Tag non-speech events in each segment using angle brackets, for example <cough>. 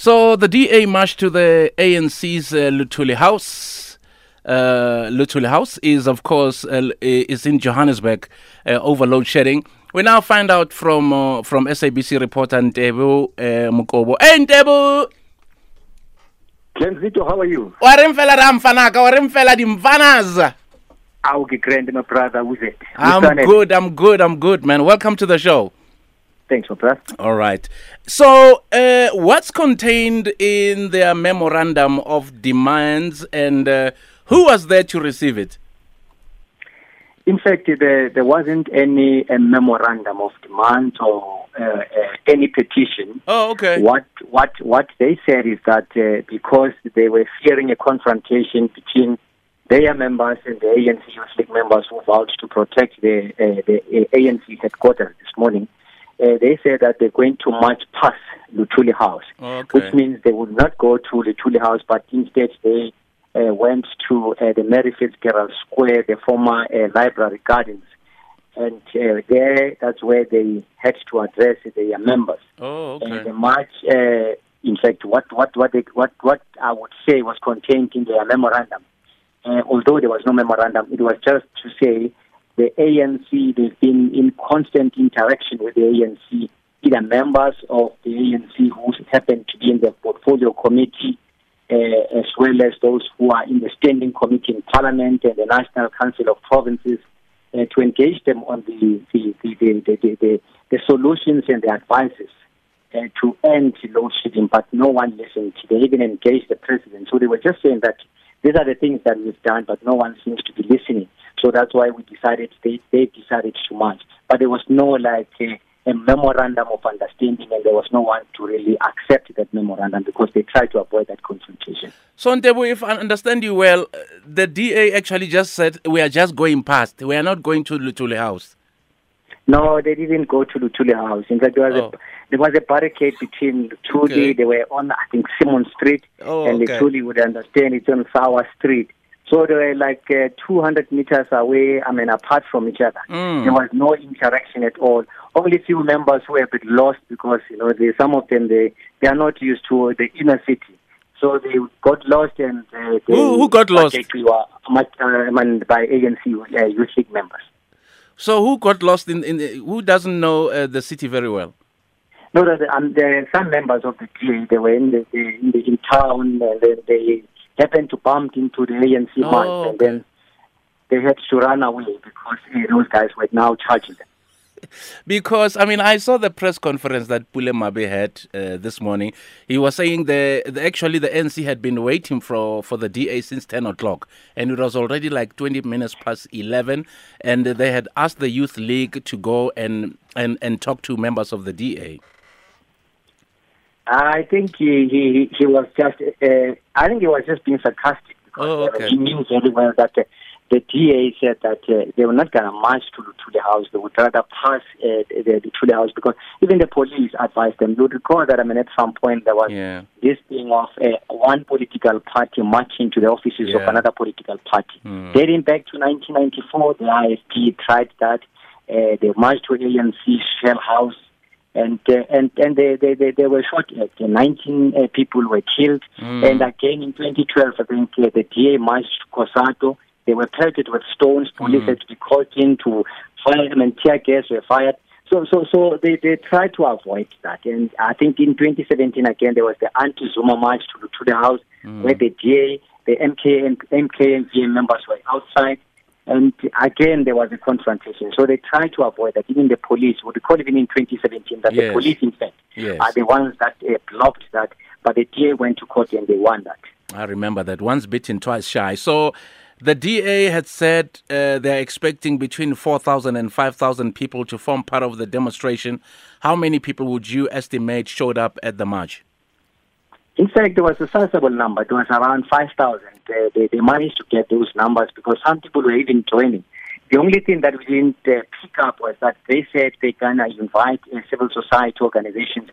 So the DA marched to the ANC's uh, Luthuli House. Uh, Luthuli House is, of course, uh, is in Johannesburg uh, over load shedding. We now find out from uh, from SABC reporter Ntebo uh, Mokobo. Hey Ntebo! Glenn how are you? Wa re mfela ra mfanaka, wa re. I'll get grand, my brother. It? I'm good, I'm good, I'm good, man. Welcome to the show. Thanks, brother. All right. So, uh, what's contained in their memorandum of demands and uh, who was there to receive it? In fact, there, there wasn't any uh, memorandum of demand or uh, uh, any petition. Oh, okay. What what what they said is that uh, because they were fearing a confrontation between their members and the ANC Youth League members who vowed to protect the uh, the ANC headquarters this morning, uh, they said that they're going to march past Luthuli House, Okay. which means they would not go to Luthuli House, but instead they uh, went to uh, the Mary Fitzgerald Square, the former uh, library gardens. And uh, there, that's where they had to address their members. Oh, And the march, uh, in fact, what what what, they, what what I would say was contained in their memorandum. Uh, although there was no memorandum, it was just to say the ANC they've been in constant interaction with the ANC, either members of the ANC who happen to be in the portfolio committee, uh, as well as those who are in the standing committee in Parliament and the National Council of Provinces, uh, to engage them on the the, the, the, the, the solutions and the advices uh, to end load shedding, but no one listened. They even engaged the president. So they were just saying that these are the things that we've done, but no one seems to be listening. So that's why we decided, they, they decided to march. But there was no like a, a memorandum of understanding, and there was no one to really accept that memorandum because they tried to avoid that confrontation. So, Ntebo, if I understand you well, uh, the DA actually just said we are just going past. We are not going to Luthuli House. No, they didn't go to Luthuli House. In fact, there was, Oh. a, there was a barricade between Luthuli. Okay. They were on, I think, Simmonds Street. Oh, and okay. Luthuli would understand it's on Sauer Street. So they were like uh, 200 meters away, I mean, apart from each other. Mm. There was no interaction at all. Only few members were a bit lost because, you know, they, some of them, they, they are not used to the inner city. So they got lost and uh, they Who- who got lost? They were, much, uh, I by ANC uh, youth league members. So, who got lost in, in the, who doesn't know uh, the city very well? No, no, um, there are some members of the DA. They were in the, in, the in town, and they happened to bump into the ANC Oh, march, and then they had to run away because uh, those guys were now charging them. Because I mean, I saw the press conference that Pule Mabe had uh, this morning. He was saying the, the actually the NC had been waiting for for the DA since ten o'clock, and it was already like twenty minutes past eleven, and they had asked the youth league to go and and and talk to members of the DA. I think he he, he was just. Uh, I think he was just being sarcastic because Oh, uh, okay. he knew very well that. Uh, the DA said that uh, they were not going to march to to the house. They would rather pass uh, the, the, to the house because even the police advised them. You would recall that I mean, at some point there was Yeah. this thing of uh, one political party marching to the offices of another political party. Mm. Dating back to 1994, the IFP tried that. Uh, they marched to the ANC Shell House, and uh, and and they, they, they, they were shot at. Uh, 19 uh, people were killed. Mm. And again in 2012, I think uh, the DA marched to COSATU. They were pelted with stones. Police Mm. had to be called in to fire them, and tear gas were fired. So, so, so they, they tried to avoid that. And I think in 2017 again there was the anti-Zuma march to, to the house where the DA, the MK and MK and members were outside. And again, there was a confrontation. So they tried to avoid that. Even the police, would recall even in 2017 that Yes. the police, in fact, Yes. are the ones that uh, blocked that. But the DA went to court and they won that. I remember that once bitten, twice shy. So the DA had said uh, they're expecting between 4,000 and 5,000 people to form part of the demonstration. How many people would you estimate showed up at the march? In fact, there was a sizable number. It was around 5,000. Uh, they, they managed to get those numbers because some people were even joining. The only thing that we didn't uh, pick up was that they said going to invite uh, civil society organizations.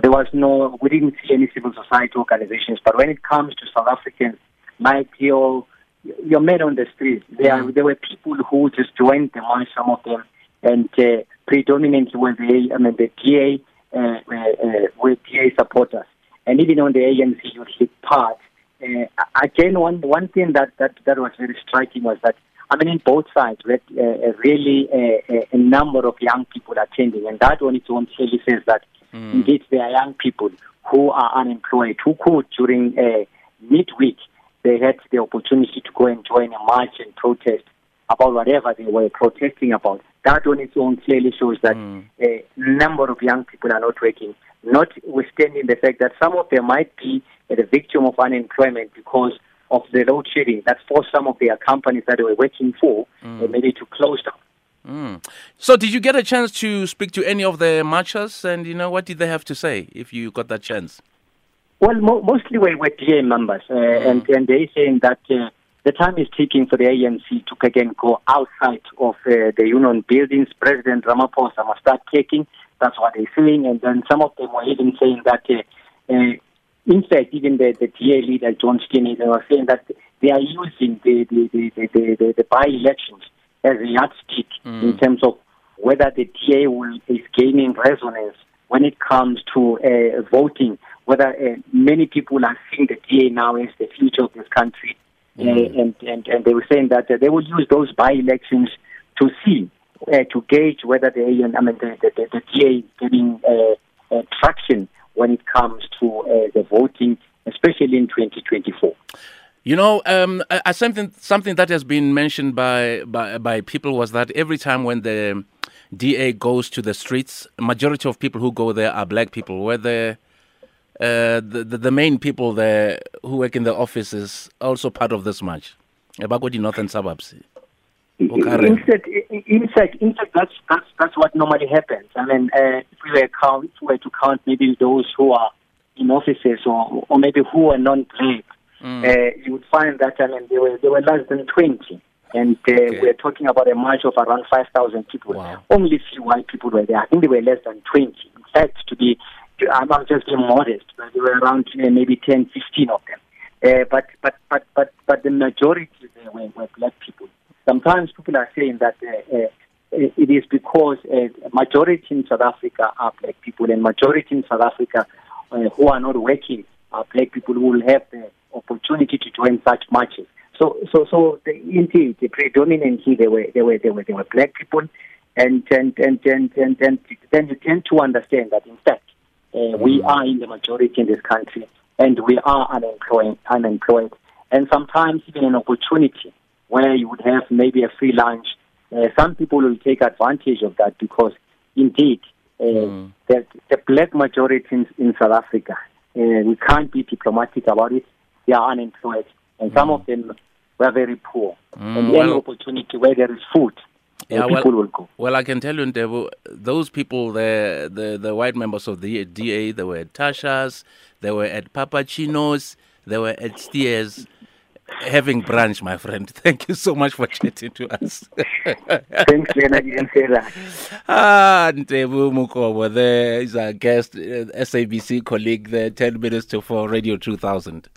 There was no, we didn't see any civil society organizations. But when it comes to South Africans, like your, your men on the streets, there, Mm. there were people who just joined the march, some of them, and uh, predominantly were the, I mean, the DA, uh, uh, uh, were DA supporters. And even on the ANC youth part. Uh, again, one one thing that, that, that was very striking was that I mean, in both sides, we had uh, really uh, a number of young people attending, and that on its own clearly says that mm. indeed there are young people who are unemployed who could during uh, midweek they had the opportunity to go and join a march and protest about whatever they were protesting about. That on its own clearly shows that mm. a number of young people are not working, notwithstanding the fact that some of them might be the victim of unemployment because of the load shedding that forced some of their companies that they were working for mm. maybe to close down. Mm. So, did you get a chance to speak to any of the marchers, and you know what did they have to say? If you got that chance. Well, mo- mostly we were DA members, uh, mm. and and they saying that uh, the time is ticking for the ANC to again go outside of uh, the union buildings. President Ramaphosa must start taking. That's what they're saying, and then some of them were even saying that. Uh, uh, in fact, even the, the DA leader, John Steenhuisen, they were saying that they are using the, the, the, the, the, the by-elections as a yardstick mm. in terms of whether the DA will, is gaining resonance when it comes to uh, voting, whether uh, many people are seeing the DA now as the future of this country. Mm. And, and, and they were saying that uh, they will use those by-elections to see, uh, to gauge whether the, I mean, the, the, the, the DA is getting uh, traction when it comes to the voting, especially in 2024. You know, um, uh, something something that has been mentioned by, by by people was that every time when the DA goes to the streets, majority of people who go there are black people. Where the uh, the, the, the main people there who work in the offices also part of this march. About the northern suburbs. In fact, in fact, in fact, that's that's that's what normally happens. I mean, uh, if we were count, if we were to count maybe those who are in offices or or maybe who are non-black mm. uh, you would find that I mean, there were there were less than twenty, and uh, okay. we're talking about a march of around five thousand people. Wow. Only few white people were there. I think there were less than twenty. In fact, to be, I'm just being modest, there were around uh, maybe 10, 15 of them. Uh, but but but but but the majority there were, were black people. Sometimes people are saying that. Uh, uh, it is because uh, majority in South Africa are black people, and majority in South Africa uh, who are not working are black people who will have the opportunity to join such marches. So, so, so the, indeed, the predominantly they were, they were, they were, they were black people, and and and and and, and then you tend to understand that in fact uh, we mm. are in the majority in this country, and we are unemployed, unemployed, and sometimes even an opportunity where you would have maybe a free lunch. Uh, some people will take advantage of that because indeed uh, mm. the, the black majority in, in South Africa, uh, we can't be diplomatic about it they are unemployed, and mm. some of them were very poor. Mm, and well, any opportunity where there is food, yeah, well, will go. Well, I can tell you, Ntebo, those people, the, the the white members of the DA, they were at Tasha's, they were at Papachino's, they were at Steers having brunch, my friend. <laughs> Thank you so much for chatting to us. <laughs> Thanks, Lena. You didn't say that. Ah, Ntebo Mokobo, there is our guest, uh, SABC colleague, the 10 minutes to 4 Radio 2000.